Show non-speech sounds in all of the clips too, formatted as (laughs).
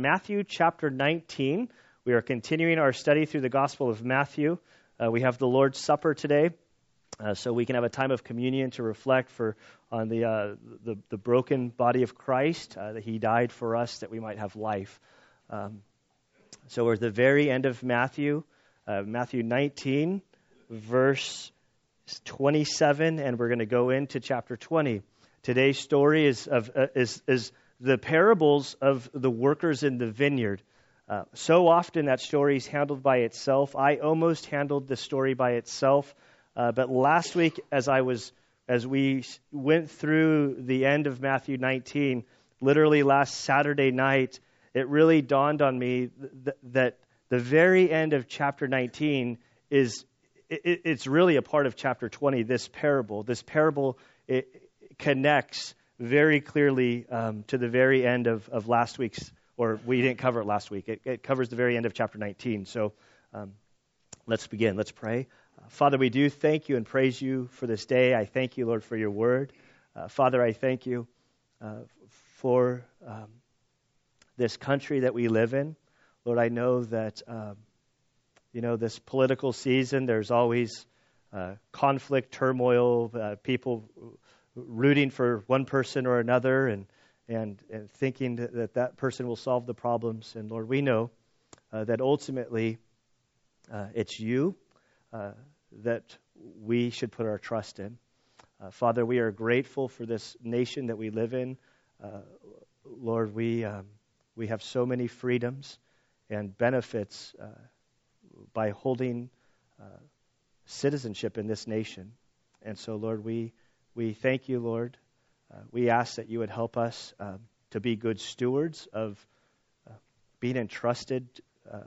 Matthew chapter 19. We are continuing our study through the Gospel of Matthew. Uh, we have the Lord's Supper today, uh, so we can have a time of communion to reflect for on the uh, the, the, broken body of Christ uh, that He died for us that we might have life. Um, so we're at the very end of Matthew, uh, Matthew 19, verse 27, and we're going to go into chapter 20. Today's story is of uh, is is the parables of the workers in the vineyard. Uh, so often that story is handled by itself. I almost handled the story by itself, uh, but last week, as I was as we went through the end of Matthew 19, literally last Saturday night, it really dawned on me th- that the very end of chapter 19 is it, it's really a part of chapter 20. This parable, this parable, it connects very clearly um, to the very end of, of last week's, or we didn't cover it last week. It, it covers the very end of chapter 19. So um, let's begin. Let's pray. Uh, Father, we do thank you and praise you for this day. I thank you, Lord, for your word. Uh, Father, I thank you uh, for um, this country that we live in. Lord, I know that, um, you know, this political season, there's always uh, conflict, turmoil, uh, people rooting for one person or another and, and, and thinking that, that, person will solve the problems. And Lord, we know uh, that ultimately uh, it's you uh, that we should put our trust in. Uh, Father, we are grateful for this nation that we live in. Uh, Lord, we, um, we have so many freedoms and benefits uh, by holding citizenship in this nation. And so, Lord, we we thank you, Lord. Uh, we ask that you would help us uh, to be good stewards of uh, being entrusted uh,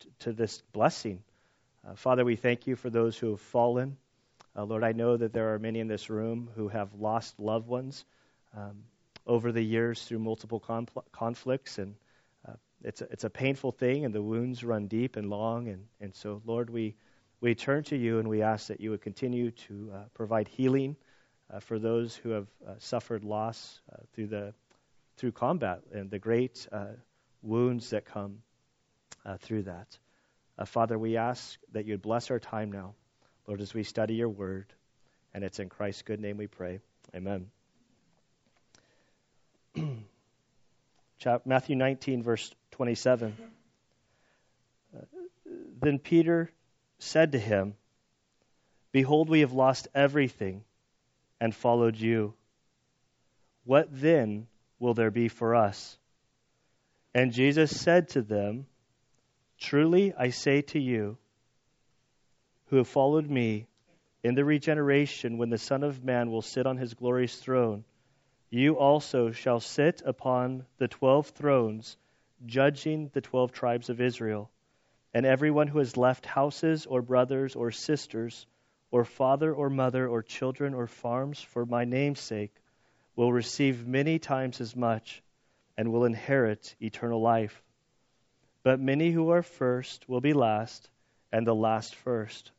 t- to this blessing. Uh, Father, we thank you for those who have fallen. Uh, Lord, I know that there are many in this room who have lost loved ones um, over the years through multiple conflicts, and it's a, it's a painful thing, and the wounds run deep and long. And, and so, Lord, we, we turn to you and we ask that you would continue to provide healing for those who have uh, suffered loss uh, through the through combat and the great uh, wounds that come uh, through that. Father, we ask that you'd bless our time now, Lord, as we study your word, and it's in Christ's good name we pray. Amen. (clears throat) Matthew 19, verse 27. then Peter said to him, Behold, we have lost everything and followed you. What then will there be for us? And Jesus said to them, Truly I say to you, who have followed me, in the regeneration when the Son of Man will sit on his glorious throne, you also shall sit upon the twelve thrones, judging the twelve tribes of Israel. And everyone who has left houses or brothers or sisters, or father or mother or children or farms for my name's sake will receive many times as much and will inherit eternal life. But many who are first will be last, and the last first.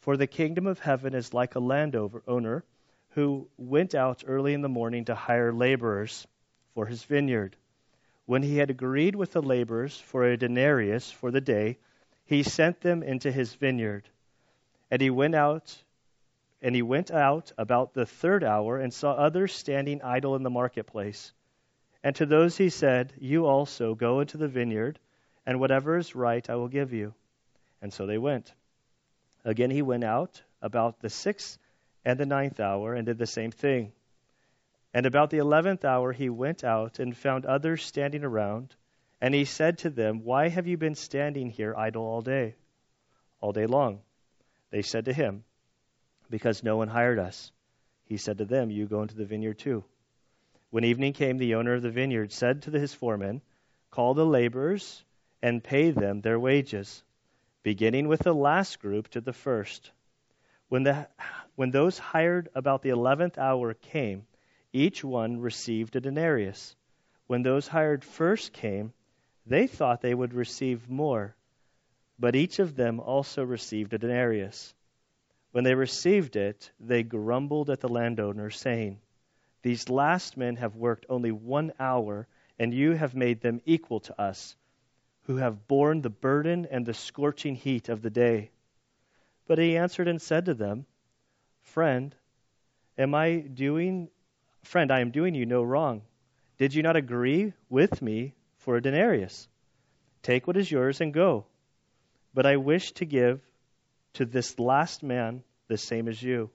For the kingdom of heaven is like a landowner who went out early in the morning to hire laborers for his vineyard. When he had agreed with the laborers for a denarius for the day, he sent them into his vineyard. And he went out and he went out about the third hour and saw others standing idle in the marketplace. And to those he said, You also go into the vineyard, and whatever is right I will give you. And so they went. Again he went out about the sixth and the ninth hour and did the same thing. And about the eleventh hour he went out and found others standing around. And he said to them, Why have you been standing here idle all day? All day long. They said to him, Because no one hired us. He said to them, You go into the vineyard too. When evening came, the owner of the vineyard said to his foreman, Call the laborers and pay them their wages, beginning with the last group to the first. When, the, when those hired about the eleventh hour came, each one received a denarius. When those hired first came, they thought they would receive more but each of them also received a denarius. When they received it, they grumbled at the landowner, saying, These last men have worked only one hour, and you have made them equal to us, who have borne the burden and the scorching heat of the day. But he answered and said to them, Friend, am I doing friend, I am doing you no wrong. Did you not agree with me for a denarius? Take what is yours and go. But I wish to give to this last man the same as you.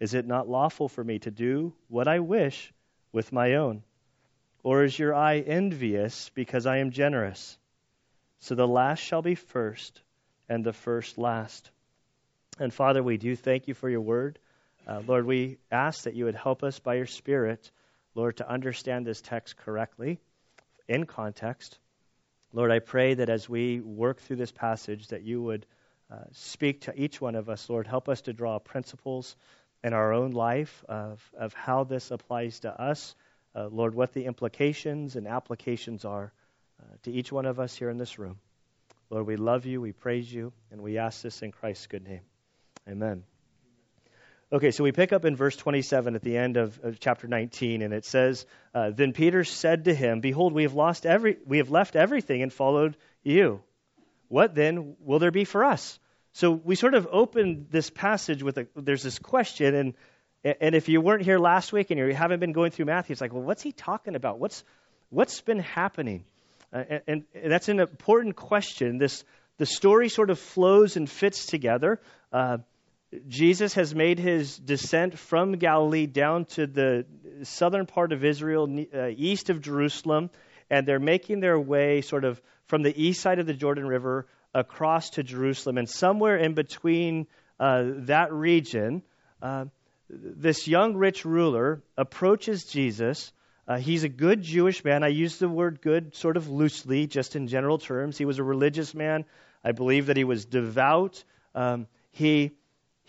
Is it not lawful for me to do what I wish with my own? Or is your eye envious because I am generous? So the last shall be first, and the first last. And Father, we do thank you for your word. Uh, Lord, we ask that you would help us by your Spirit, Lord, to understand this text correctly in context. Lord, I pray that as we work through this passage, that you would uh, speak to each one of us. Lord, help us to draw principles in our own life of, of how this applies to us. Uh, Lord, what the implications and applications are uh, to each one of us here in this room. Lord, we love you, we praise you, and we ask this in Christ's good name. Amen. Okay, so we pick up in verse 27 at the end of, of chapter 19, and it says, uh, "Then Peter said to him, Behold, we have lost every, we have left everything and followed you. What then will there be for us?" So we sort of opened this passage with a, there's this question, and and if you weren't here last week and you haven't been going through Matthew, it's like, well, what's he talking about? What's what's been happening? Uh, and, and, that's an important question. This the story sort of flows and fits together. Uh, Jesus has made his descent from Galilee down to the southern part of Israel, uh, east of Jerusalem, and they're making their way sort of from the east side of the Jordan River across to Jerusalem. And somewhere in between uh, that region, uh, this young rich ruler approaches Jesus. Uh, he's a good Jewish man. I use the word good sort of loosely, just in general terms. He was a religious man. I believe that he was devout. Um, he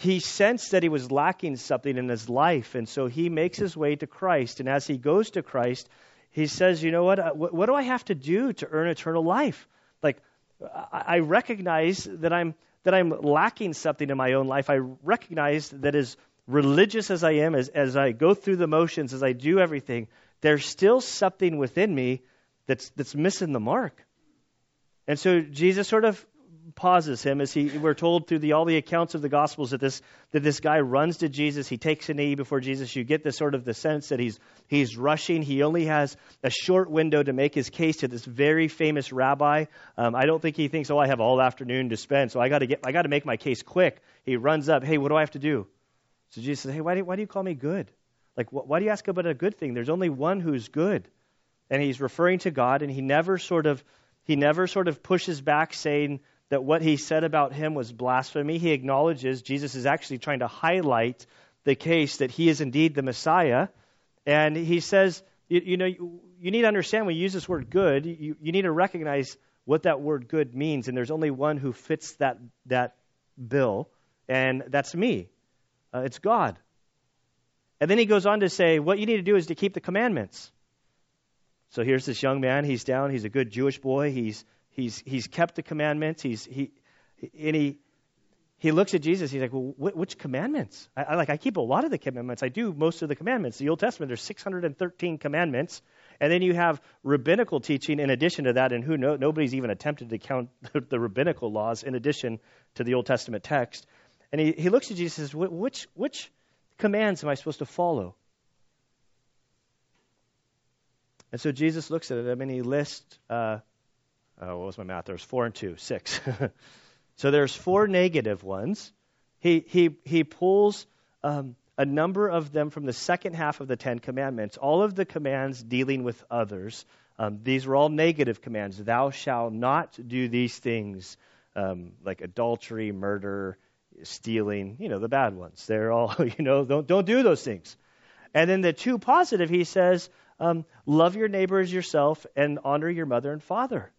he sensed that he was lacking something in his life, and so he makes his way to Christ. And as he goes to Christ, he says, "You know what? Uh, what, what do I have to do to earn eternal life? Like, I, I recognize that I'm that I'm lacking something in my own life. I recognize that as religious as I am, as as I go through the motions, as I do everything, there's still something within me that's that's missing the mark." And so Jesus sort of pauses him as he we're told through the all the accounts of the gospels that this that this guy runs to Jesus. He takes a knee before Jesus. You get this sort of the sense that he's he's rushing. He only has a short window to make his case to this very famous rabbi. Um, I don't think he thinks oh I have all afternoon to spend so I got to get I got to make my case quick. He runs up hey what do I have to do? So Jesus says hey why do, why do you call me good? Like wh- why do you ask about a good thing? There's only one who's good. And he's referring to God and he never sort of he never sort of pushes back saying that what he said about him was blasphemy. He acknowledges Jesus is actually trying to highlight the case that he is indeed the Messiah. And he says, you, you know, you, you, need to understand when you use this word good, you, you need to recognize what that word good means. And there's only one who fits that, that bill, and that's me. Uh, it's God. And then he goes on to say, what you need to do is to keep the commandments. So here's this young man. He's down. He's a good Jewish boy. He's He's, he's kept the commandments. He's, he, and he, he looks at Jesus. He's like, well, wh- which commandments? I, I, like, I keep a lot of the commandments. I do most of the commandments. The Old Testament, there's 613 commandments. And then you have rabbinical teaching in addition to that. And who know, nobody's even attempted to count (laughs) the, the rabbinical laws in addition to the Old Testament text. And he, he looks at Jesus and says, which, which commands am I supposed to follow? And so Jesus looks at him and he lists uh, uh, what was my math? There was four and two, six. (laughs) so there's four negative ones. He he he pulls um, a number of them from the second half of the Ten Commandments. All of the commands dealing with others. Um, these were all negative commands. Thou shalt not do these things, um, like adultery, murder, stealing. You know the bad ones. They're all (laughs) you know. Don't don't do those things. And then the two positive, he says, um, love your neighbor as yourself and honor your mother and father.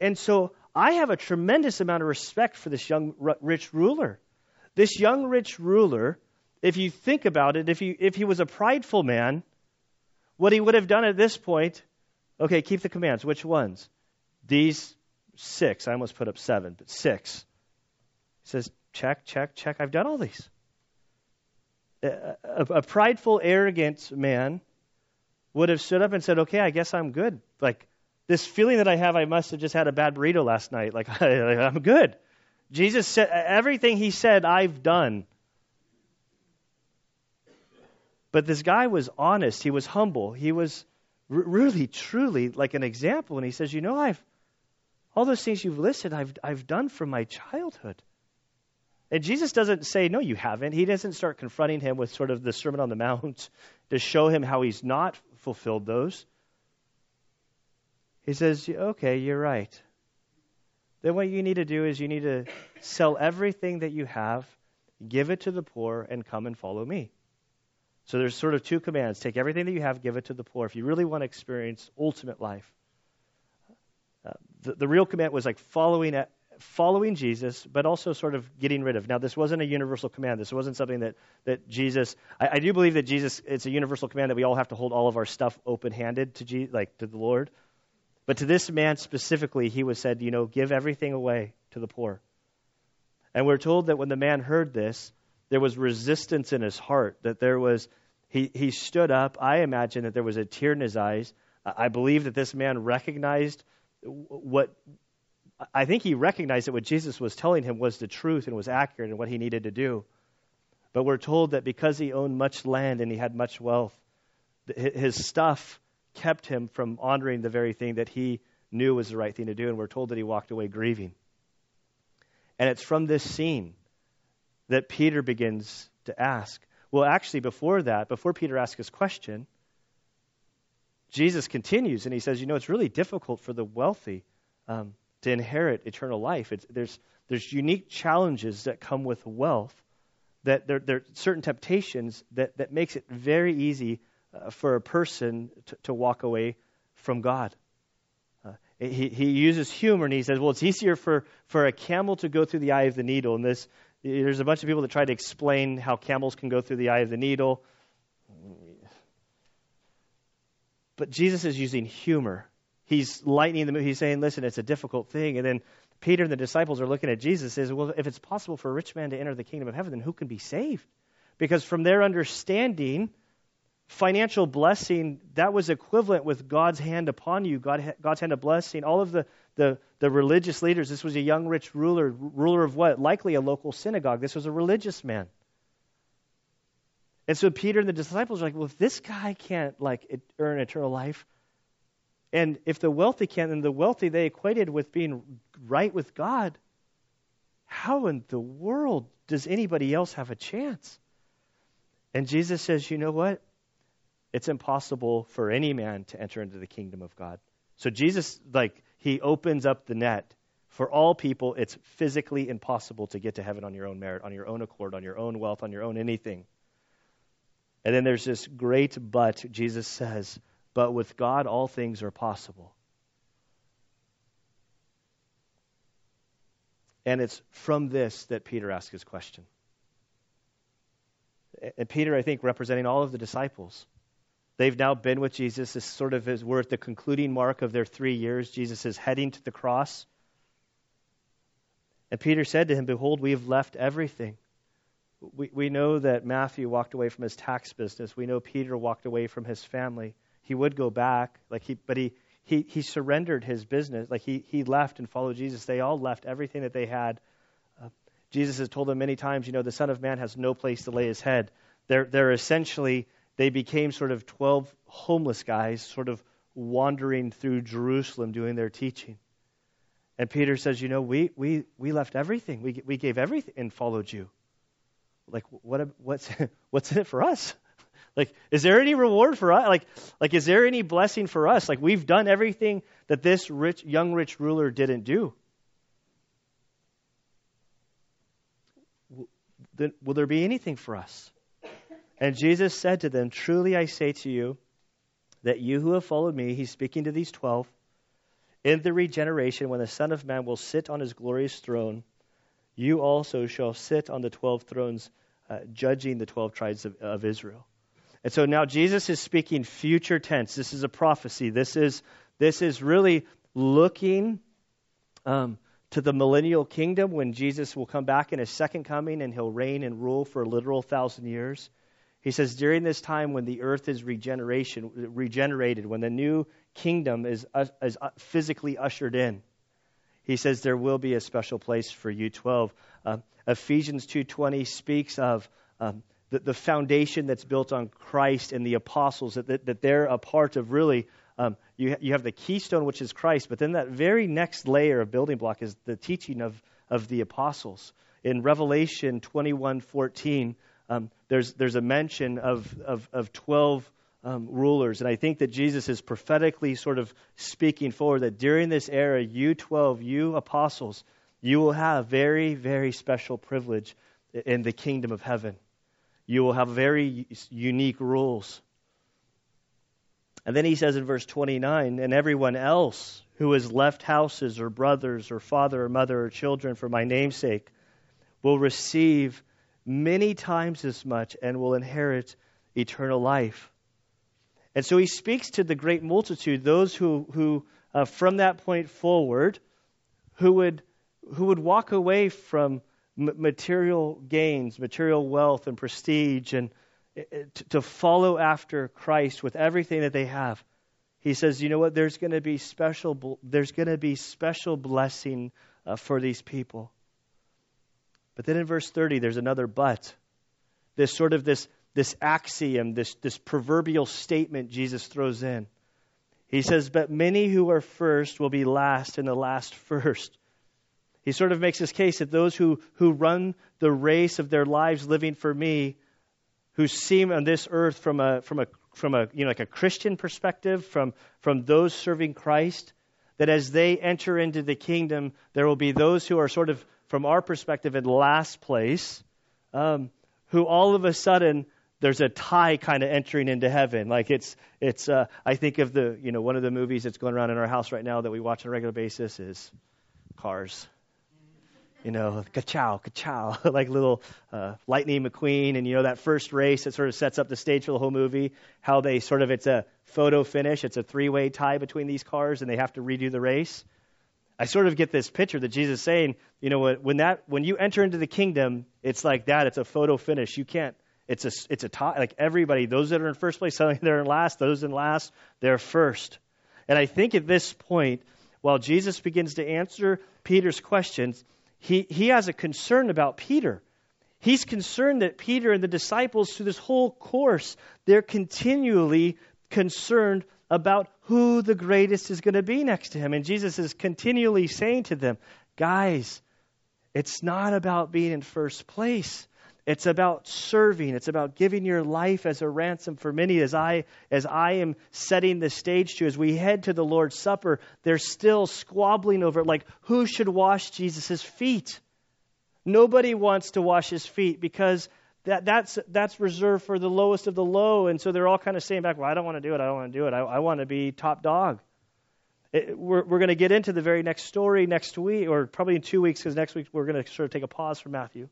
And so I have a tremendous amount of respect for this young rich ruler. This young rich ruler, if you think about it, if he, if he was a prideful man, what he would have done at this point, okay, keep the commands. Which ones? These six. I almost put up seven, but six. He says, check, check, check. I've done all these. A, a, a prideful, arrogant man would have stood up and said, okay, I guess I'm good. Like, this feeling that I have, I must have just had a bad burrito last night. (laughs) Like, I'm good. Jesus said, everything he said, I've done. But this guy was honest. He was humble. He was r- really, truly like an example. And he says, You know, I've, all those things you've listed, I've, I've done from my childhood. And Jesus doesn't say, No, you haven't. He doesn't start confronting him with sort of the Sermon on the Mount (laughs) to show him how he's not fulfilled those. He says, Okay, you're right. Then what you need to do is you need to sell everything that you have, give it to the poor, and come and follow me. So there's sort of two commands take everything that you have, give it to the poor. If you really want to experience ultimate life, uh, the, the real command was like following at, following Jesus, but also sort of getting rid of. Now, this wasn't a universal command. This wasn't something that, that Jesus. I, I do believe that Jesus. It's a universal command that we all have to hold all of our stuff open-handed to Je- like to the Lord. But to this man specifically, he was said, you know, give everything away to the poor. And we're told that when the man heard this, there was resistance in his heart, that there was, he, he stood up. I imagine that there was a tear in his eyes. I believe that this man recognized what, I think he recognized that what Jesus was telling him was the truth and was accurate and what he needed to do. But we're told that because he owned much land and he had much wealth, his stuff kept him from honoring the very thing that he knew was the right thing to do. And we're told that he walked away grieving. And it's from this scene that Peter begins to ask. Well, actually, before that, before Peter asks his question, Jesus continues and he says, You know, it's really difficult for the wealthy um, to inherit eternal life. It's, there's, there's unique challenges that come with wealth, that there, there are certain temptations that, that makes it very easy uh, for a person to, to, walk away from God. Uh, he, he uses humor and he says, well, it's easier for, for a camel to go through the eye of the needle. And this, there's a bunch of people that try to explain how camels can go through the eye of the needle. But Jesus is using humor. He's lightening the mood. He's saying, listen, it's a difficult thing. And then Peter and the disciples are looking at Jesus and says, well, if it's possible for a rich man to enter the kingdom of heaven, then who can be saved? Because from their understanding, financial blessing, that was equivalent with God's hand upon you, God, God's hand of blessing. All of the, the, the religious leaders, this was a young rich ruler, ruler of what? Likely a local synagogue. This was a religious man. And so Peter and the disciples are like, well, if this guy can't like earn eternal life, and if the wealthy can't, then the wealthy they equated with being right with God, how in the world does anybody else have a chance? And Jesus says, you know what? It's impossible for any man to enter into the kingdom of God. So Jesus, like, he opens up the net. For all people, it's physically impossible to get to heaven on your own merit, on your own accord, on your own wealth, on your own anything. And then there's this great but, Jesus says, but with God all things are possible. And it's from this that Peter asks his question. And Peter, I think, representing all of the disciples, They've now been with Jesus. This sort of is we're at the concluding mark of their three years. Jesus is heading to the cross. And Peter said to him, Behold, we have left everything. We, we know that Matthew walked away from his tax business. We know Peter walked away from his family. He would go back, like he, but he, he, he surrendered his business. Like he, he left and followed Jesus. They all left everything that they had. Uh, Jesus has told them many times, you know, the Son of Man has no place to lay his head. They're, they're essentially they became sort of 12 homeless guys, sort of wandering through Jerusalem doing their teaching. And Peter says, You know, we, we, we left everything. We, we gave everything and followed you. Like, what, what's, (laughs) what's in it for us? (laughs) Like, is there any reward for us? Like, like, is there any blessing for us? Like, we've done everything that this rich, young rich ruler didn't do. Then, will there be anything for us? And Jesus said to them, Truly I say to you, that you who have followed me, he's speaking to these twelve, in the regeneration, when the Son of Man will sit on his glorious throne, you also shall sit on the twelve thrones, uh, judging the twelve tribes of, of Israel. And so now Jesus is speaking future tense. This is a prophecy. This is this is really looking um, to the millennial kingdom when Jesus will come back in his second coming and he'll reign and rule for a literal thousand years. He says, during this time when the earth is regeneration, regenerated, when the new kingdom is, is physically ushered in, he says there will be a special place for you 12. Uh, Ephesians 2.20 speaks of um, the, the, foundation that's built on Christ and the apostles, that, that, that they're a part of really, um, you, you have the keystone, which is Christ, but then that very next layer of building block is the teaching of, of the apostles. In Revelation 21.14, um, there's, there's a mention of, of, of 12 um, rulers. And I think that Jesus is prophetically sort of speaking forward that during this era, you 12, you apostles, you will have very, very special privilege in the kingdom of heaven. You will have very unique rules. And then he says in verse 29 and everyone else who has left houses or brothers or father or mother or children for my name's sake will receive many times as much and will inherit eternal life. And so he speaks to the great multitude, those who, who uh, from that point forward, who would, who would walk away from m- material gains, material wealth, and prestige, and uh, to, to follow after Christ with everything that they have. He says, you know what? There's going to be special. There's going to be special blessing uh, for these people. But then in verse 30, there's another but. This sort of this this axiom, this, this proverbial statement Jesus throws in. He says, But many who are first will be last, and the last (laughs) first. He sort of makes his case that those who, who run the race of their lives living for me, who seem on this earth from a, from a, from a you know, like a Christian perspective, from, from those serving Christ, that as they enter into the kingdom, there will be those who are sort of, from our perspective, in last place, um, who all of a sudden there's a tie kind of entering into heaven. Like it's it's uh, I think of the you know one of the movies that's going around in our house right now that we watch on a regular basis is Cars. You know, ka-chow, ka-chow, (laughs) like little uh, Lightning McQueen, and you know that first race that sort of sets up the stage for the whole movie. How they sort of it's a photo finish, it's a three-way tie between these cars, and they have to redo the race. I sort of get this picture that Jesus is saying, you know, when that when you enter into the kingdom, it's like that. It's a photo finish. You can't it's a, it's a tie. Like everybody, those that are in first place, (laughs) they're in last. Those in last, they're first. And I think at this point, while Jesus begins to answer Peter's questions, he, he has a concern about Peter. He's concerned that Peter and the disciples, through this whole course, they're continually concerned about who the greatest is going to be next to him. And Jesus is continually saying to them, guys, it's not about being in first place. It's about serving. It's about giving your life as a ransom for many. As I, as I am setting the stage to, as we head to the Lord's Supper, they're still squabbling over like who should wash Jesus' feet. Nobody wants to wash his feet because that, that's, that's reserved for the lowest of the low. And so they're all kind of saying back, well, I don't want to do it. I don't want to do it. I, I want to be top dog. It, we're we're going to get into the very next story next week, or probably in two weeks, because next week we're going to sort of take a pause from Matthew.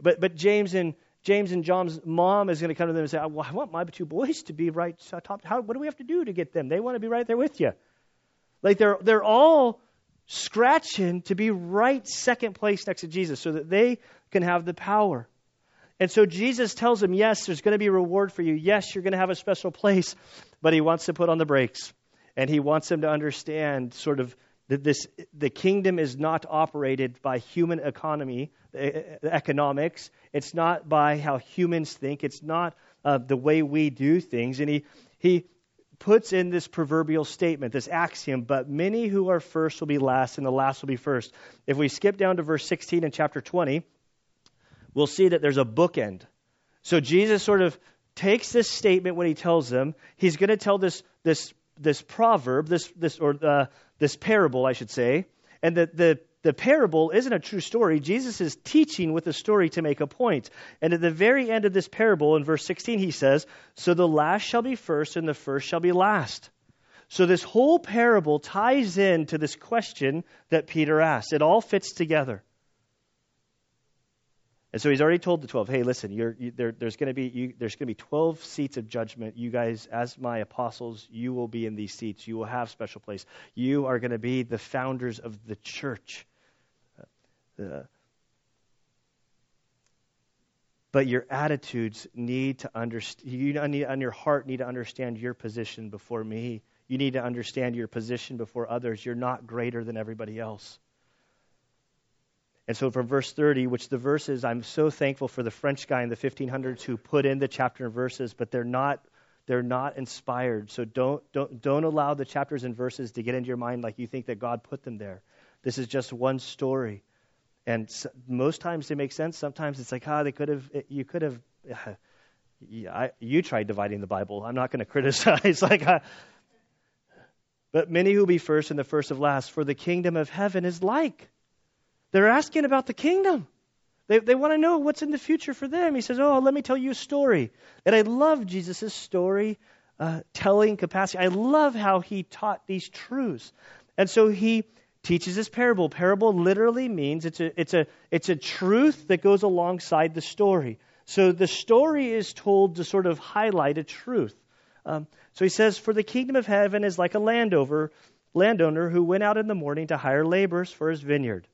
But, but James and James and John's mom is going to come to them and say, well, I want my two boys to be right top. How, what do we have to do to get them? They want to be right there with you. Like they're, they're all scratching to be right second place next to Jesus so that they can have the power. And so Jesus tells him, yes, there's going to be a reward for you. Yes, you're going to have a special place, but he wants to put on the brakes. And he wants him to understand sort of that this, the kingdom is not operated by human economy, economics. It's not by how humans think. It's not uh, the way we do things. And he, he puts in this proverbial statement, this axiom, but many who are first will be last, and the last will be first. If we skip down to verse 16 in chapter 20, we'll see that there's a bookend. So Jesus sort of takes this statement when he tells them, he's going to tell this, this, this proverb, this, this, or uh, this parable, I should say, and the, the the parable isn't a true story. Jesus is teaching with a story to make a point. And at the very end of this parable, in verse 16, he says, So the last shall be first, and the first shall be last. So this whole parable ties in to this question that Peter asked. It all fits together. And so he's already told the 12, hey, listen, you, there, there's going to be you, there's going to be 12 seats of judgment. You guys, as my apostles, you will be in these seats. You will have special place. You are going to be the founders of the church. Uh, but your attitudes need to understand, you need, on your heart need to understand your position before me. You need to understand your position before others. You're not greater than everybody else. And so from verse 30, which the verses, I'm so thankful for the French guy in the 1500s who put in the chapter and verses, but they're not they're not inspired. So don't don't don't allow the chapters and verses to get into your mind like you think that God put them there. This is just one story. And so, most times they make sense. Sometimes it's like, ah, they could have, you could have, (sighs) yeah, I, you tried dividing the Bible. I'm not going (laughs) to criticize. like, uh, but many who be first and the first of last, for the kingdom of heaven is like. They're asking about the kingdom. They, they want to know what's in the future for them. He says, Oh, let me tell you a story. And I love Jesus' story uh, telling capacity. I love how he taught these truths. And so he teaches this parable. Parable literally means it's a, it's a, it's a truth that goes alongside the story. So the story is told to sort of highlight a truth. Um, so he says, For the kingdom of heaven is like a landowner, landowner who went out in the morning to hire laborers for his vineyard.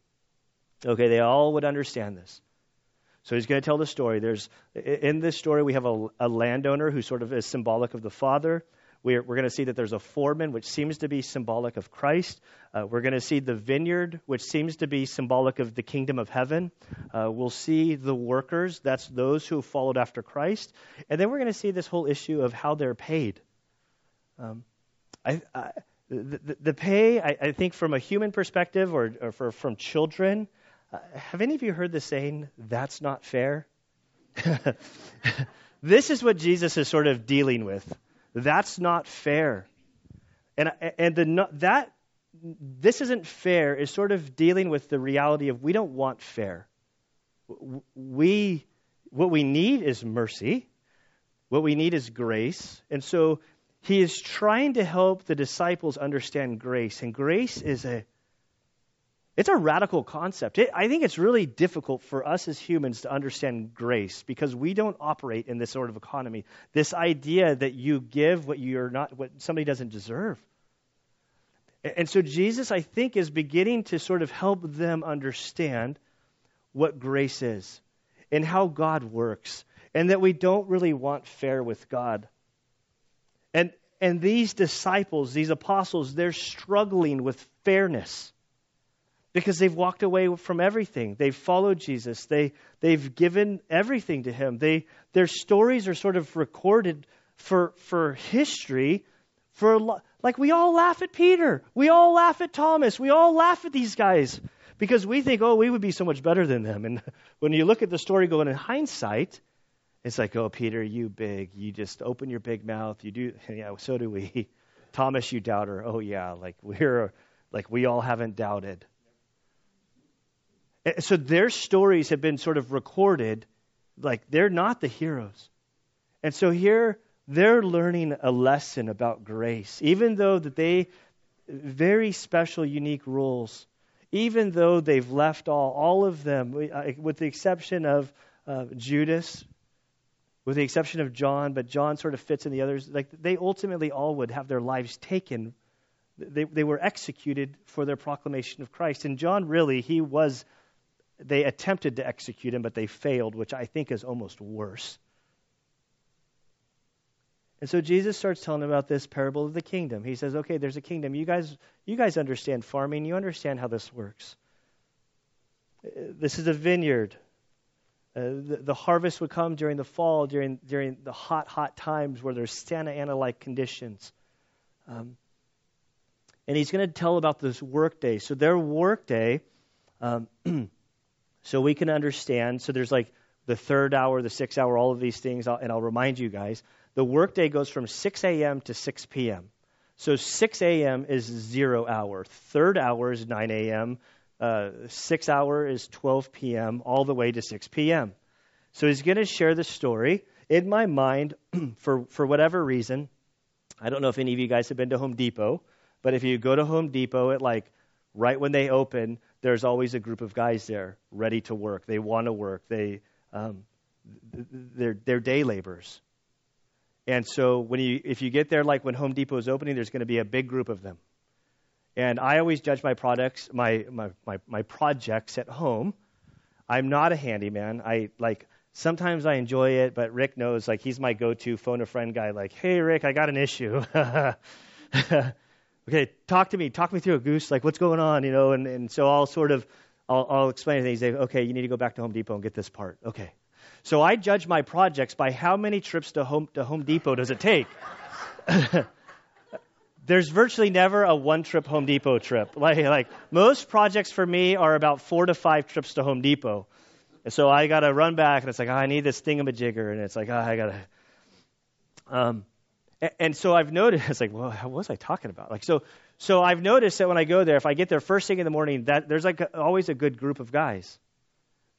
Okay, they all would understand this. So he's going to tell the story. There's in this story we have a, a landowner who sort of is symbolic of the father. We're, we're going to see that there's a foreman, which seems to be symbolic of Christ. Uh, we're going to see the vineyard, which seems to be symbolic of the kingdom of heaven. Uh, we'll see the workers, that's those who followed after Christ. And then we're going to see this whole issue of how they're paid. Um, I, I, the, the, pay, I, I, think, from a human perspective or, or for, from children, uh, have any of you heard the saying, that's not fair? (laughs) this is what Jesus is sort of dealing with. That's not fair. And, and the, that, this isn't fair is sort of dealing with the reality of we don't want fair. We, what we need is mercy. What we need is grace. And so he is trying to help the disciples understand grace. And grace is a it's a radical concept. It, I think it's really difficult for us as humans to understand grace because we don't operate in this sort of economy. This idea that you give what you're not, what somebody doesn't deserve. And so Jesus, I think, is beginning to sort of help them understand what grace is and how God works, and that we don't really want fair with God. And and these disciples, these apostles, they're struggling with fairness because they've walked away from everything. They've followed Jesus. They they've given everything to him. They their stories are sort of recorded for for history for like we all laugh at Peter. We all laugh at Thomas. We all laugh at these guys because we think, "Oh, we would be so much better than them." And (laughs) when you look at the story going in hindsight, it's like, "Oh, Peter, you big. You just open your big mouth. You do (laughs) yeah, so do we." (laughs) Thomas, you doubter. Oh yeah, like we're like we all haven't doubted. So their stories have been sort of recorded like they're not the heroes. And so here they're learning a lesson about grace, even though that they very special, unique rules. Even though they've left all, all of them, uh, with the exception of uh, Judas, with the exception of John, but John sort of fits in the others. Like they ultimately all would have their lives taken. They, they were executed for their proclamation of Christ. And John really, he was they attempted to execute him, but they failed, which I think is almost worse. And so Jesus starts telling about this parable of the kingdom. He says, "Okay, there's a kingdom. You guys, you guys understand farming. You understand how this works. This is a vineyard. Uh, the, the, harvest would come during the fall, during during the hot, hot times where there's Santa Ana-like conditions. Um, and he's going to tell about this workday. So their workday." Um, (clears throat) so we can understand. So there's like the third hour, the sixth hour, all of these things, and I'll remind you guys. The workday goes from 6 a.m. to 6 p.m. So 6 a.m. is zero hour. Third hour is 9 a.m. Uh, six hour is 12 p.m. all the way to 6 p.m. So he's going to share the story. In my mind, (clears throat) for for whatever reason, I don't know if any of you guys have been to Home Depot, but if you go to Home Depot at like right when they open, there's always a group of guys there ready to work. They want to work. They um, they're they're day laborers. And so when you if you get there like when Home Depot is opening, there's going to be a big group of them. And I always judge my products, my, my, my, my projects at home. I'm not a handyman. I like sometimes I enjoy it, but Rick knows like he's my go-to phone a friend guy. Like, hey Rick, I got an issue. (laughs) okay, talk to me, talk me through a goose. Like, what's going on? You know, and and so I'll sort of I'll, I'll explain things. Say, okay, you need to go back to Home Depot and get this part. Okay. So I judge my projects by how many trips to Home to Home Depot does it take. (laughs) There's virtually never a one trip Home Depot trip. (laughs) Like, like most projects for me are about four to five trips to Home Depot. And so I got to run back, and it's like, oh, I need this thingamajigger, and it's like, oh, I got to. Um, and, so I've noticed, (laughs) it's like, well, what was I talking about? Like, so, so I've noticed that when I go there, if I get there first thing in the morning, that there's like a, always a good group of guys.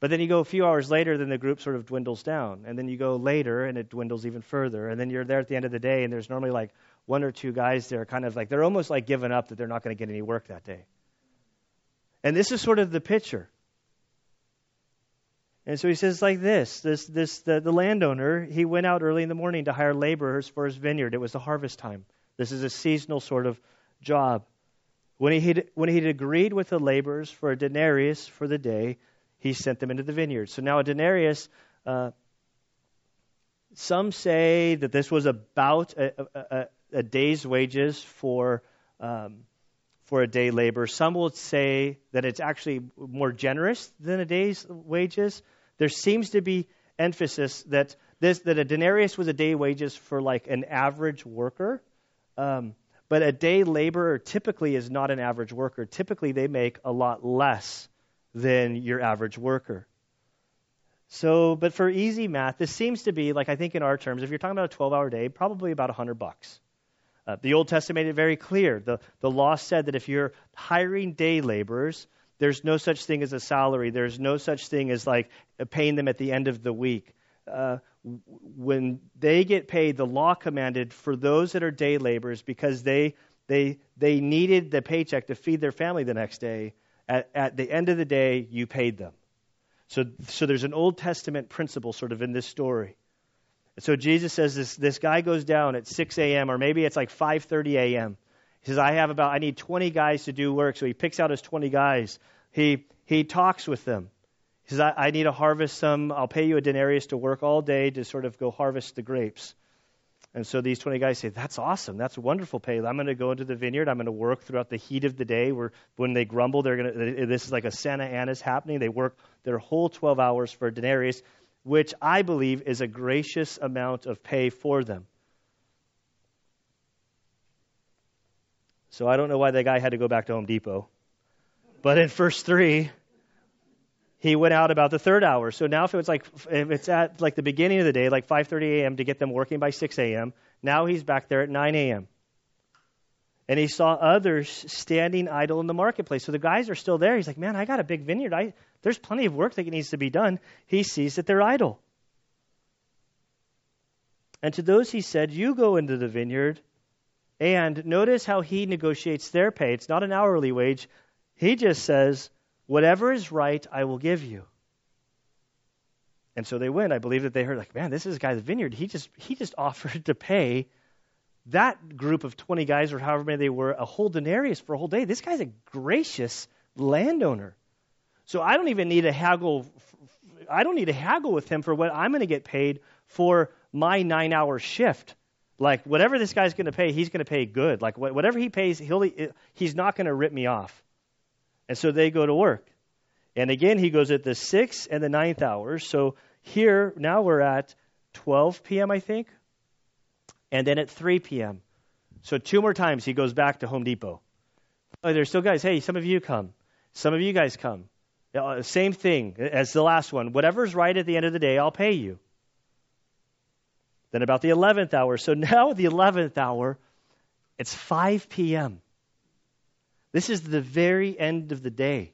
But then you go a few hours later, then the group sort of dwindles down. And then you go later, and it dwindles even further. And then you're there at the end of the day, and there's normally like one or two guys there, kind of like they're almost like giving up that they're not going to get any work that day. And this is sort of the picture. And so he says like this, this, this the, the landowner, he went out early in the morning to hire laborers for his vineyard. It was the harvest time. This is a seasonal sort of job. When he had, when he had agreed with the laborers for a denarius for the day, he sent them into the vineyard. So now a denarius, uh, some say that this was about a, a, a day's wages for um, for a day labor. Some will say that it's actually more generous than a day's wages. There seems to be emphasis that this that a denarius was a day wages for like an average worker. Um, but a day laborer typically is not an average worker. Typically, they make a lot less than your average worker. So, but for easy math, this seems to be like I think in our terms, if you're talking about a 12-hour day, probably about 100 bucks. Uh, the Old Testament made it very clear. The, the law said that if you're hiring day laborers, there's no such thing as a salary. There's no such thing as like paying them at the end of the week. Uh, when they get paid, the law commanded for those that are day laborers because they they they needed the paycheck to feed their family the next day. At, at the end of the day, you paid them. So so there's an Old Testament principle sort of in this story. So Jesus says this this guy goes down at 6 a.m. or maybe it's like 5:30 a.m. He says I have about I need 20 guys to do work. So he picks out his 20 guys. He he talks with them. He says I, I need to harvest some. I'll pay you a denarius to work all day to sort of go harvest the grapes. And so these 20 guys say, That's awesome. That's wonderful pay. I'm going to go into the vineyard. I'm going to work throughout the heat of the day. Where when they grumble, they're going to, this is like a Santa Ana's happening. They work their whole 12 hours for a denarius which I believe is a gracious amount of pay for them. So I don't know why that guy had to go back to Home Depot. But in verse 3, he went out about the third hour. So now if it's like if it's at like the beginning of the day, like 5:30 a.m. to get them working by 6 a.m., now he's back there at 9 a.m. And he saw others standing idle in the marketplace. So the guys are still there. He's like, "Man, I got a big vineyard. I there's plenty of work that needs to be done. He sees that they're idle. And to those he said, You go into the vineyard. And notice how he negotiates their pay. It's not an hourly wage. He just says, Whatever is right, I will give you. And so they went. I believe that they heard, like, man, this is a guy the vineyard. He just he just (laughs) offered to pay that group of 20 guys or however many they were a whole denarius for a whole day. This guy's a gracious landowner. So I don't even need to haggle. I don't need to haggle with him for what I'm going to get paid for my nine hour shift. Like whatever this guy's going to pay, he's going to pay good. Like whatever he pays, he'll, he's not going to rip me off. And so they go to work. And again, he goes at the sixth and the ninth hours. So here, now we're at 12 p.m., I think, and then at 3 p.m. So two more times he goes back to Home Depot. Oh, there's still guys. Hey, some of you come. Some of you guys come. Uh, same thing as the last one. Whatever's right at the end of the day, I'll pay you. Then about the 11th hour. So now the 11th hour, it's 5 p.m. This is the very end of the day.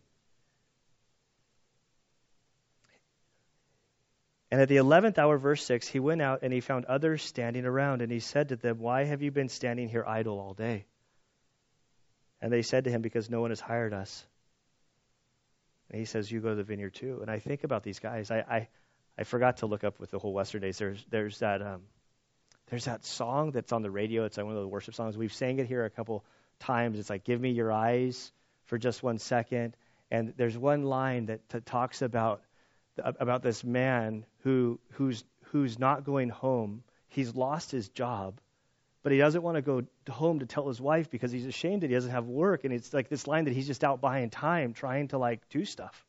And at the 11th hour, verse 6, he went out and he found others standing around. And he said to them, Why have you been standing here idle all day? And they said to him, Because no one has hired us. And he says, You go to the vineyard too. And I think about these guys. I, I, I forgot to look up with the whole Western Days. There's, there's, that, um, there's that song that's on the radio. It's like one of the worship songs. We've sang it here a couple times. It's like, Give me your eyes for just one second. And there's one line that t- talks about about this man who who's who's not going home. He's lost his job, but he doesn't want to go home to tell his wife because he's ashamed that he doesn't have work. And it's like this line that he's just out buying time, trying to like do stuff.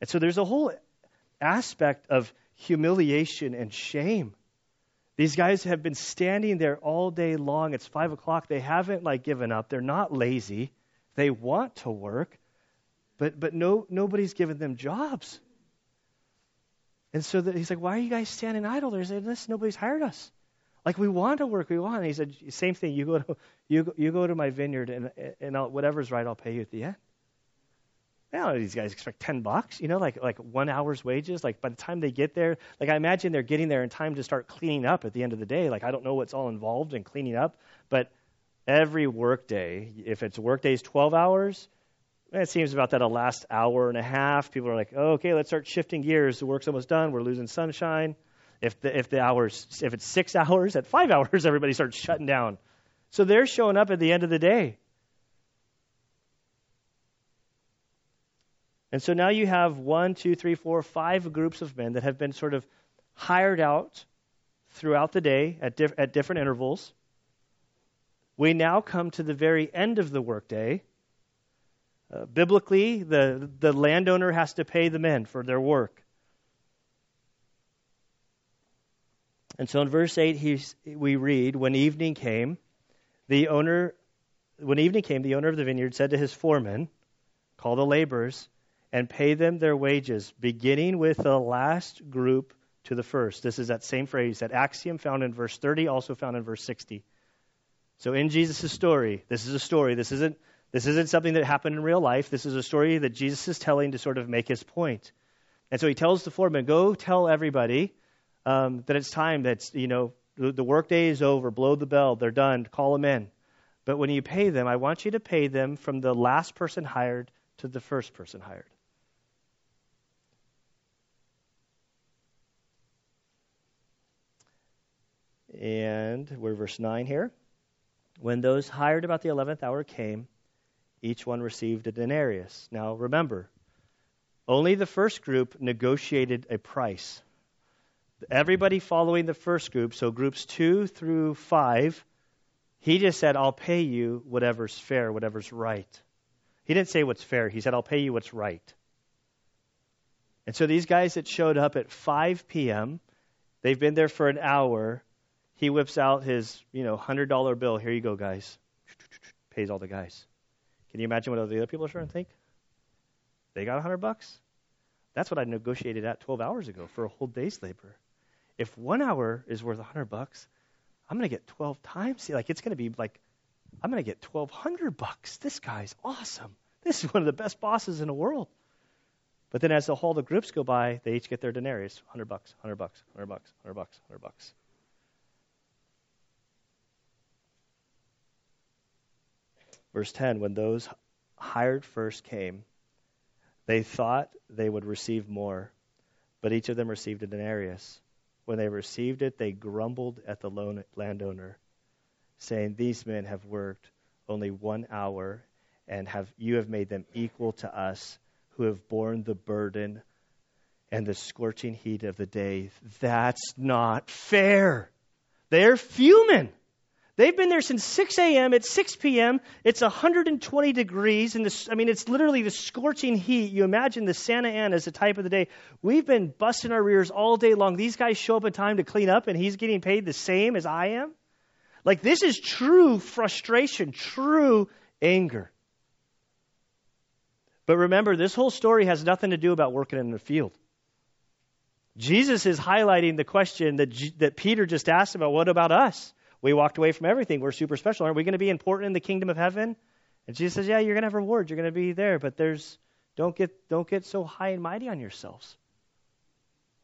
And so there's a whole aspect of humiliation and shame. These guys have been standing there all day long. It's five o'clock. They haven't like given up. They're not lazy. They want to work, but but no nobody's given them jobs. And so he's like, Why are you guys standing idle? There's this, nobody's hired us. Like we want to work, we want. And he said, Same thing. You go to you go, you go to my vineyard, and and I'll, whatever's right, I'll pay you at the end. Now these guys expect ten bucks, you know, like like one hour's wages. Like by the time they get there, like I imagine they're getting there in time to start cleaning up at the end of the day. Like I don't know what's all involved in cleaning up, but every workday, if it's workdays twelve hours, it seems about that a last hour and a half. People are like, oh, okay, let's start shifting gears. The work's almost done. We're losing sunshine. If the if the hours if it's six (laughs) hours, at five hours, everybody starts shutting down. So they're showing up at the end of the day. And so now you have one, two, three, four, five groups of men that have been sort of hired out throughout the day at, diff- at different intervals. We now come to the very end of the workday uh, biblically, the, the landowner has to pay the men for their work. And so in verse 8, he's, we read, When evening came, the owner, when evening came, the owner of the vineyard said to his foreman, Call the laborers and pay them their wages, beginning with the last group to the first. This is that same phrase, that axiom found in verse 30, also found in verse 60. So in Jesus' story, this is a story. This isn't this isn't something that happened in real life. This is a story that Jesus is telling to sort of make his point. And so he tells the foreman, go tell everybody um, that it's time, that's, you know, the, the workday is over, blow the bell, they're done, call them in. But when you pay them, I want you to pay them from the last person hired to the first person hired. And we're verse 9 here. When those hired about the 11th hour came, each one received a denarius. Now remember, only the first group negotiated a price. Everybody following the first group, so groups two through five, he just said, I'll pay you whatever's fair, whatever's right. He didn't say what's fair, he said, I'll pay you what's right. And so these guys that showed up at 5 p.m., they've been there for an hour. He whips out his, you know, $100 bill. Here you go, guys. Pays all the guys. Can you imagine what the other people are trying to think? They got a hundred bucks. That's what I negotiated at 12 hours ago for a whole day's labor. If one hour is worth a hundred bucks, I'm going to get 12 times. Like it's going to be like, I'm going to get 1,200 bucks. This guy's awesome. This is one of the best bosses in the world. But then as the whole the groups go by, they each get their denarius, 100 bucks, 100 bucks, 100 bucks, 100 bucks, 100 bucks. Verse 10 When those hired first came, they thought they would receive more, but each of them received a denarius. When they received it, they grumbled at the landowner, saying, These men have worked only one hour, and have you have made them equal to us who have borne the burden and the scorching heat of the day. That's not fair. They're fuming. They've been there since 6 a.m. It's 6 p.m., it's 120 degrees, and I mean, it's literally the scorching heat. You imagine the Santa Ana as the type of the day. We've been busting our rears all day long. These guys show up in time to clean up, and he's getting paid the same as I am. Like, this is true frustration, true anger. But remember, this whole story has nothing to do about working in the field. Jesus is highlighting the question that, that Peter just asked about what about us? We walked away from everything. We're super special. Aren't we going to be important in the kingdom of heaven? And Jesus says, Yeah, you're going to have rewards. You're going to be there, but there's don't get don't get so high and mighty on yourselves.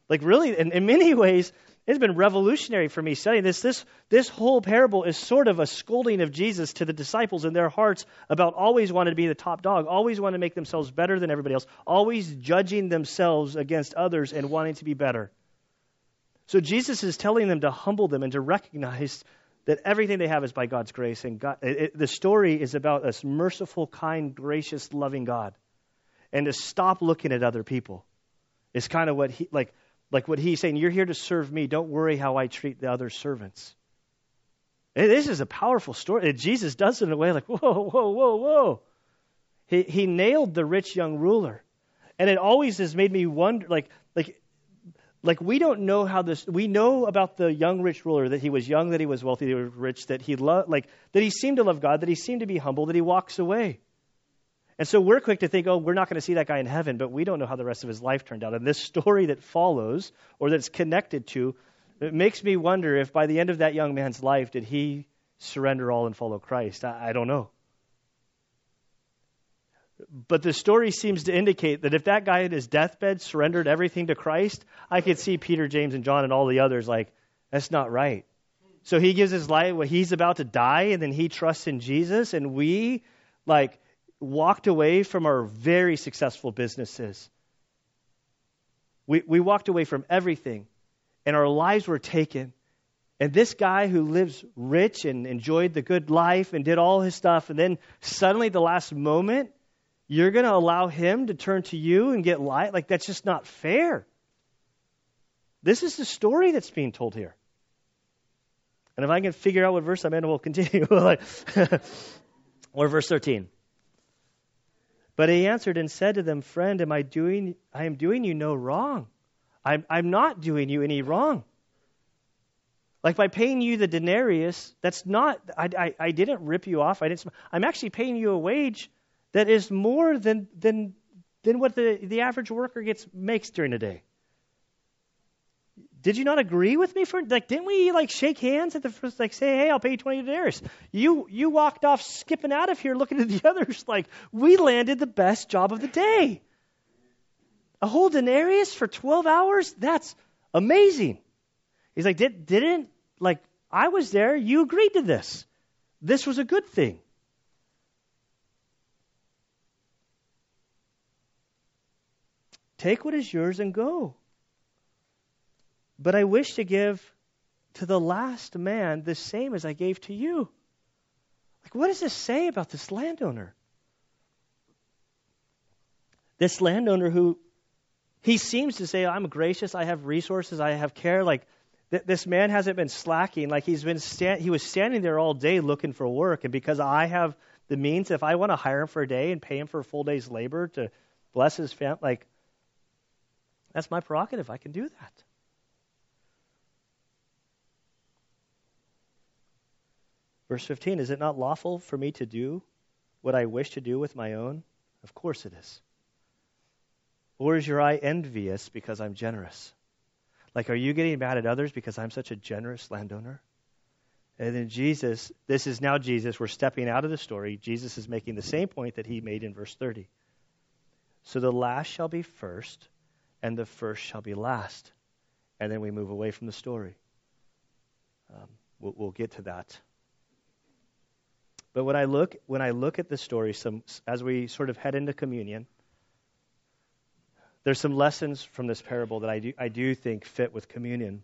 Like really, in, in many ways, it's been revolutionary for me studying this. This this whole parable is sort of a scolding of Jesus to the disciples in their hearts about always wanting to be the top dog, always wanting to make themselves better than everybody else, always judging themselves against others and wanting to be better. So Jesus is telling them to humble them and to recognize that everything they have is by God's grace. And God, it, the story is about a merciful, kind, gracious, loving God. And to stop looking at other people Is kind of what he like like what he's saying. You're here to serve me. Don't worry how I treat the other servants. This is a powerful story. And Jesus does it in a way like, whoa, whoa, whoa, whoa. He, he nailed the rich young ruler. And it always has made me wonder, like, like, we don't know how this, we know about the young rich ruler that he was young, that he was wealthy, that he was rich, that he loved, like, that he seemed to love God, that he seemed to be humble, that he walks away. And so we're quick to think, oh, we're not going to see that guy in heaven, but we don't know how the rest of his life turned out. And this story that follows, or that's connected to, it makes me wonder if by the end of that young man's life, did he surrender all and follow Christ? I, I don't know. But the story seems to indicate that if that guy at his deathbed surrendered everything to Christ, I could see Peter, James, and John and all the others like, that's not right. So he gives his life, well, he's about to die, and then he trusts in Jesus, and we, like, walked away from our very successful businesses. We, we walked away from everything and our lives were taken. And this guy who lives rich and enjoyed the good life and did all his stuff, and then suddenly, the last moment, you're going to allow him to turn to you and get light? Like, that's just not fair. This is the story that's being told here. And if I can figure out what verse I'm in, we'll continue. (laughs) (laughs) or verse 13. But he answered and said to them, Friend, am I doing I am doing you no wrong. I'm, I'm not doing you any wrong. Like by paying you the denarius, that's not, I, I, I didn't rip you off. I didn't, I'm actually paying you a wage that is more than, than, than what the, the average worker gets makes during the day. Did you not agree with me for like didn't we like shake hands at the first like say hey I'll pay you twenty denarius you you walked off skipping out of here looking at the (laughs) others like we landed the best job of the day a whole denarius for 12 hours? That's amazing. He's like, Did, didn't, like, I was there. You agreed to this. This was a good thing. Take what is yours and go. But I wish to give to the last man the same as I gave to you. Like, what does this say about this landowner? This landowner who he seems to say, I'm gracious, I have resources, I have care. Like, th- this man hasn't been slacking. Like, he's been he was standing there all day looking for work. And because I have the means, if I want to hire him for a day and pay him for a full day's labor to bless his family, like, that's my prerogative. I can do that. Verse 15 Is it not lawful for me to do what I wish to do with my own? Of course it is. Or is your eye envious because I'm generous? Like, are you getting mad at others because I'm such a generous landowner? And then Jesus, this is now Jesus. We're stepping out of the story. Jesus is making the same point that he made in verse 30. So the last shall be first, and the first shall be last. And then we move away from the story. Um, we'll, we'll, get to that. But when I look when I look at the story, some as we sort of head into communion, there's some lessons from this parable that I do, I do think fit with communion.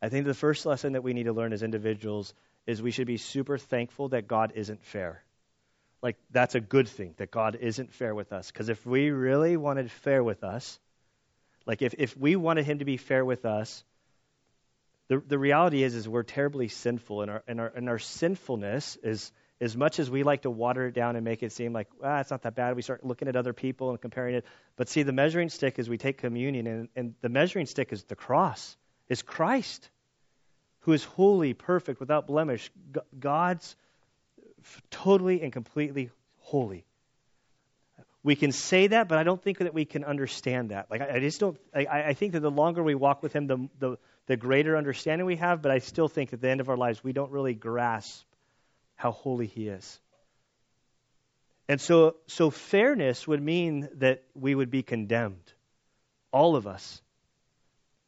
I think the first lesson that we need to learn as individuals is we should be super thankful that God isn't fair. Like, that's a good thing, that God isn't fair with us. Because if we really wanted fair with us, like if, if we wanted Him to be fair with us, the, the reality is, is we're terribly sinful, and our, and, our, and our sinfulness is as much as we like to water it down and make it seem like, ah, it's not that bad, we start looking at other people and comparing it. But see, the measuring stick is we take communion, and, and the measuring stick is the cross, is Christ, who is holy, perfect, without blemish. God's totally and completely holy. We can say that, but I don't think that we can understand that. Like I, I just don't. I, I, think that the longer we walk with Him, the, the the greater understanding we have. But I still think at the end of our lives, we don't really grasp how holy he is. And so, so fairness would mean that we would be condemned, all of us.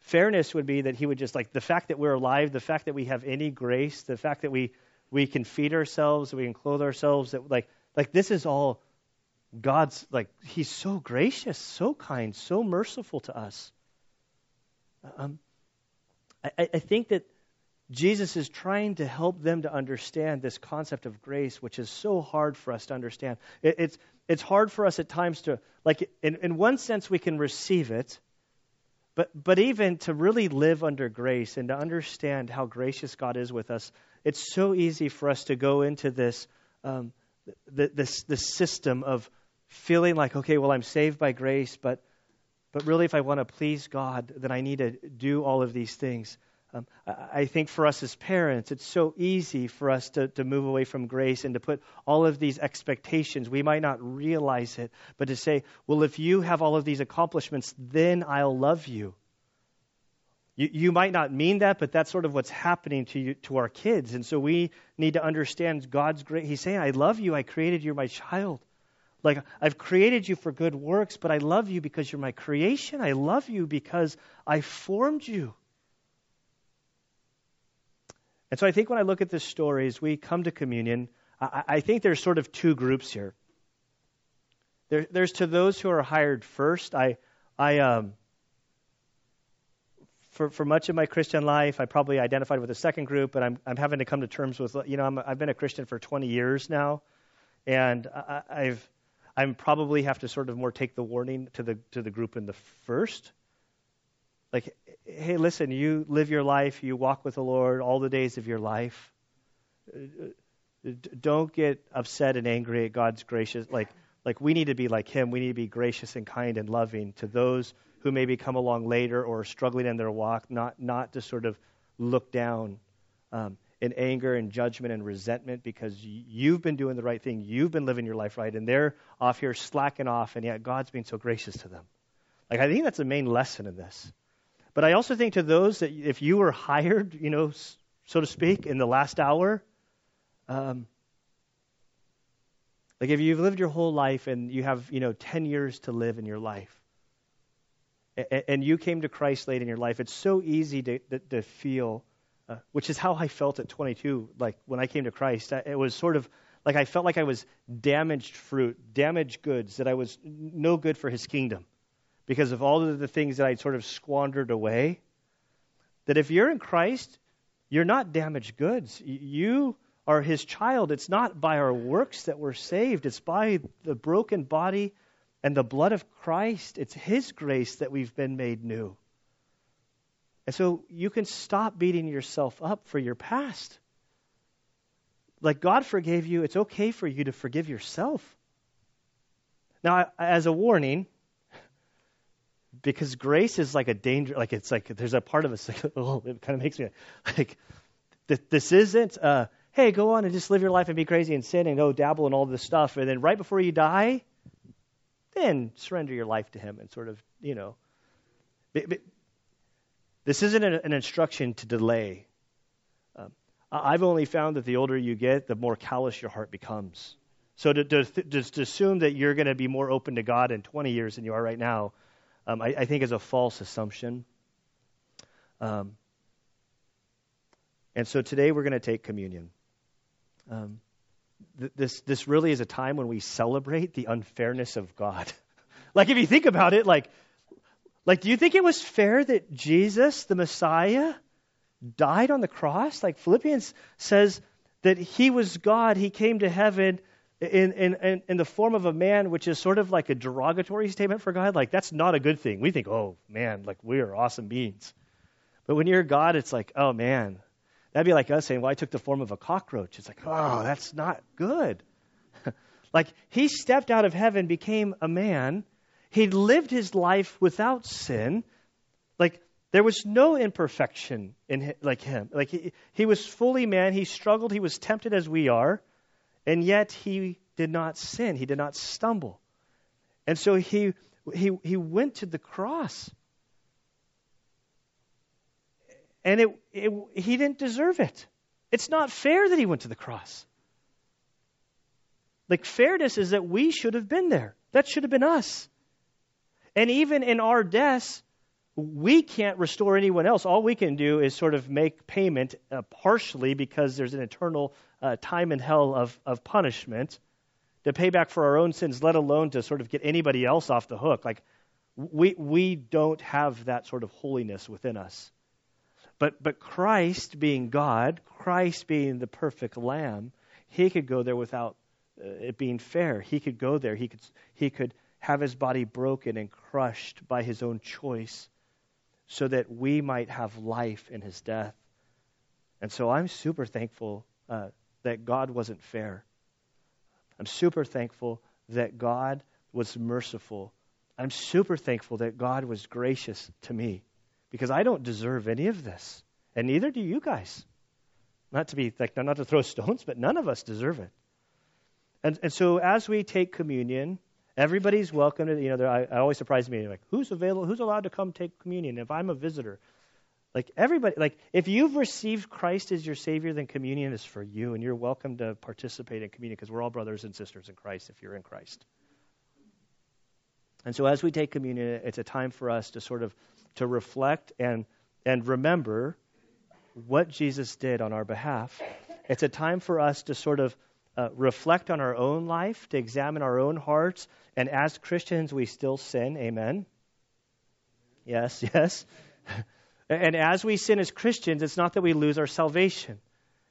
Fairness would be that he would just like the fact that we're alive, the fact that we have any grace, the fact that we we can feed ourselves, we can clothe ourselves, that like like this is all God's like He's so gracious, so kind, so merciful to us. Um, I, I think that Jesus is trying to help them to understand this concept of grace, which is so hard for us to understand. It, it's, it's hard for us at times to, like, in, in one sense, we can receive it, but, but even to really live under grace and to understand how gracious God is with us, it's so easy for us to go into this, um, this, this system of feeling like, okay, well, I'm saved by grace, but, but really, if I want to please God, then I need to do all of these things. Um, I think for us as parents, it's so easy for us to, to move away from grace and to put all of these expectations. We might not realize it, but to say, well, if you have all of these accomplishments, then I'll love you. You, you might not mean that, but that's sort of what's happening to, you, to our kids. And so we need to understand God's great. He's saying, I love you. I created you, my child. Like, I've created you for good works, but I love you because you're my creation. I love you because I formed you. And so I think when I look at this story, as we come to communion, I, I think there's sort of two groups here. There, there's to those who are hired first. I, I, um, for, for much of my Christian life, I probably identified with the second group, but I'm, I'm having to come to terms with, you know, i have been a Christian for 20 years now, and I, I've, I'm probably have to sort of more take the warning to the to the group in the first. Like, hey, listen, you live your life, you walk with the Lord all the days of your life. Don't get upset and angry at God's gracious. Like, like we need to be like Him. We need to be gracious and kind and loving to those who maybe come along later or are struggling in their walk. Not not to sort of look down um, in anger and judgment and resentment because you've been doing the right thing. You've been living your life right, and they're off here slacking off, and yet God's being so gracious to them. Like I think that's the main lesson in this. But I also think to those that if you were hired, you know, so to speak, in the last hour, um, like if you've lived your whole life and you have, you know, 10 years to live in your life, and you came to Christ late in your life, it's so easy to, to, feel, uh, which is how I felt at 22, like when I came to Christ. It was sort of like I felt like I was damaged fruit, damaged goods, that I was no good for his kingdom because of all of the things that I'd sort of squandered away. That if you're in Christ, you're not damaged goods. You are his child. It's not by our works that we're saved, it's by the broken body and the blood of Christ. It's his grace that we've been made new. And so you can stop beating yourself up for your past. Like God forgave you, it's okay for you to forgive yourself. Now, as a warning, because grace is like a danger like it's like there's a part of us like (laughs) oh it kind of makes me like this isn't uh hey go on and just live your life and be crazy and sin and go dabble in all this stuff and then right before you die then surrender your life to him and sort of you know this isn't an instruction to delay um, i've only found that the older you get the more callous your heart becomes so to, to, to assume that you're going to be more open to god in 20 years than you are right now um, I, I, think is a false assumption. Um, and so today we're going to take communion. Um, th- this, this really is a time when we celebrate the unfairness of God. (laughs) like, if you think about it, like, like, do you think it was fair that Jesus, the Messiah, died on the cross? Like, Philippians says that he was God, he came to heaven in, in, in, the form of a man, which is sort of like a derogatory statement for God. Like, that's not a good thing. We think, oh, man, like, we are awesome beings. But when you're God, it's like, oh, man. That'd be like us saying, well, I took the form of a cockroach. It's like, oh, that's not good. (laughs) like, he stepped out of heaven, became a man. He lived his life without sin. Like, there was no imperfection in like him. Like, he, he was fully man. He struggled. He was tempted as we are. And yet he did not sin, he did not stumble. And so he, he, he went to the cross. And it, it, he didn't deserve it. It's not fair that he went to the cross. Like, fairness is that we should have been there. That should have been us. And even in our deaths, we can't restore anyone else. All we can do is sort of make payment uh, partially because there's an eternal uh, time in hell of, of punishment to pay back for our own sins, let alone to sort of get anybody else off the hook. Like, we, we don't have that sort of holiness within us. But, but Christ being God, Christ being the perfect lamb, he could go there without uh, it being fair. He could go there. He could, he could have his body broken and crushed by his own choice so that we might have life in his death. And so I'm super thankful uh, that God wasn't fair. I'm super thankful that God was merciful. I'm super thankful that God was gracious to me because I don't deserve any of this. And neither do you guys. Not to be like not to throw (laughs) stones, but none of us deserve it. And and so as we take communion, everybody's welcome to you know, I, I always surprise me like who's available who's allowed to come take communion if I'm a visitor. Like everybody, like if you've received Christ as your Savior, then communion is for you, and you're welcome to participate in communion because we're all brothers and sisters in Christ if you're in Christ. And so, as we take communion, it's a time for us to sort of to reflect and and remember what Jesus did on our behalf. It's a time for us to sort of uh, reflect on our own life, to examine our own hearts, and as Christians, we still sin. Amen. Yes, (laughs) yes. And as we sin as Christians, it's not that we lose our salvation.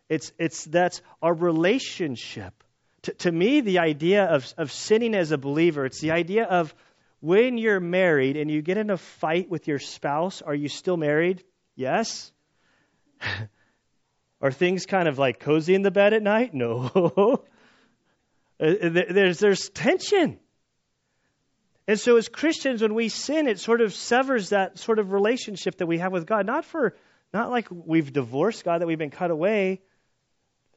It's, it's that's our relationship. To, to me, the idea of, of sinning as a believer, it's the idea of when you're married and you get in a fight with your spouse, are you still married? Yes. (laughs) are things kind of like cozy in the bed at night? No. (laughs) Uh, there's, there's tension. And so, as Christians, when we sin, it sort of severs that sort of relationship that we have with God. Not for, not like we've divorced God, that we've been cut away,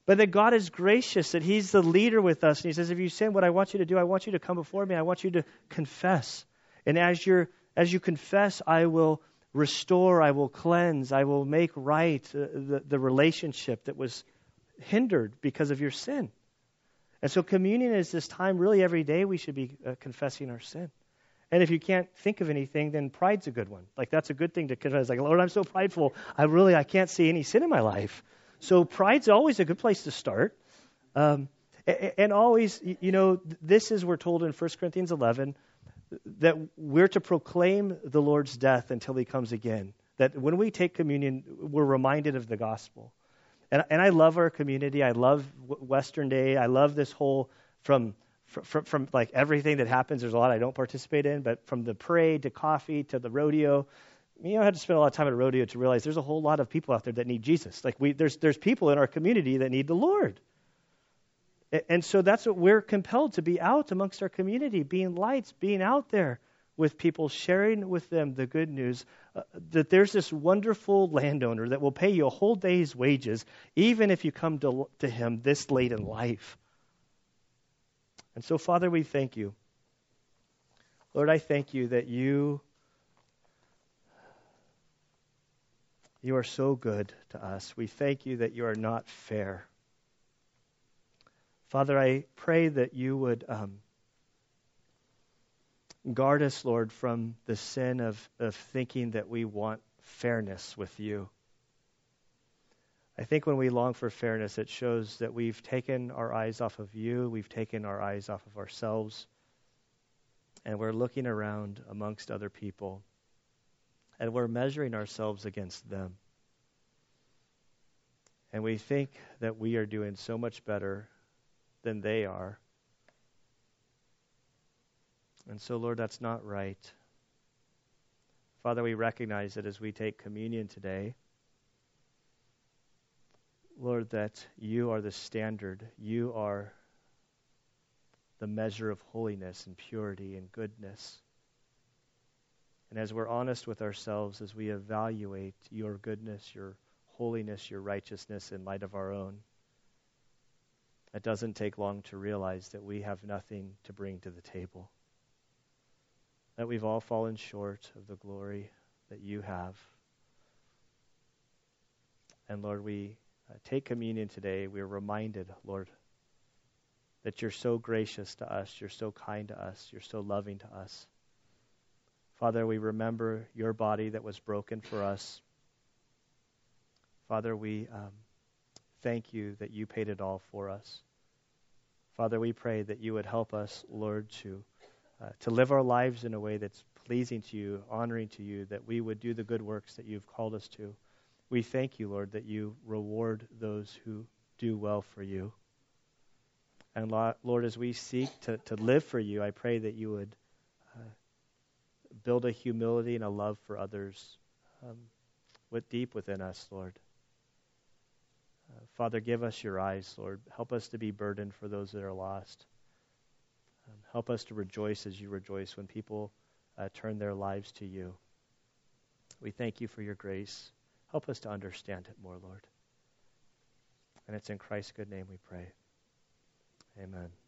but that God is gracious, that He's the leader with us. And He says, if you sin, what I want you to do, I want you to come before me. I want you to confess. And as, you're, as you confess, I will restore, I will cleanse, I will make right the, the relationship that was hindered because of your sin. And so, communion is this time, really, every day we should be uh, confessing our sin. And if you can't think of anything, then pride's a good one. Like that's a good thing to confess. Like, Lord, I'm so prideful. I really I can't see any sin in my life. So pride's always a good place to start. Um, and always, you know, this is we're told in 1 Corinthians 11 that we're to proclaim the Lord's death until He comes again. That when we take communion, we're reminded of the gospel. And, and I love our community. I love Western Day. I love this whole from from, from like everything that happens, there's a lot I don't participate in, but from the parade to coffee to the rodeo, you know, I had to spend a lot of time at a rodeo to realize there's a whole lot of people out there that need Jesus. Like we, there's there's people in our community that need the Lord, and so that's what we're compelled to be out amongst our community, being lights, being out there with people, sharing with them the good news uh, that there's this wonderful landowner that will pay you a whole day's wages, even if you come to, to him this late in life. And so, Father, we thank you. Lord, I thank you that you you are so good to us. We thank you that you are not fair. Father, I pray that you would um, guard us, Lord, from the sin of, of thinking that we want fairness with you. I think when we long for fairness, it shows that we've taken our eyes off of you, we've taken our eyes off of ourselves, and we're looking around amongst other people, and we're measuring ourselves against them. And we think that we are doing so much better than they are. And so, Lord, that's not right. Father, we recognize that as we take communion today, Lord, that you are the standard. You are the measure of holiness and purity and goodness. And as we're honest with ourselves, as we evaluate your goodness, your holiness, your righteousness in light of our own, it doesn't take long to realize that we have nothing to bring to the table. That we've all fallen short of the glory that you have. And Lord, we uh, take communion today, we are reminded, Lord, that you're so gracious to us, you're so kind to us, you're so loving to us. Father, we remember your body that was broken for us. Father, we um, thank you that you paid it all for us. Father, we pray that you would help us, Lord, to uh, to live our lives in a way that's pleasing to you, honoring to you, that we would do the good works that you've called us to we thank you, Lord, that you reward those who do well for you. And Lord, as we seek to, to live for you, I pray that you would build a humility and a love for others um, with deep within us, Lord. Uh, Father, give us your eyes, Lord. Help us to be burdened for those that are lost. Um, help us to rejoice as you rejoice when people uh, turn their lives to you. We thank you for your grace. Help us to understand it more, Lord. And it's in Christ's good name we pray. Amen.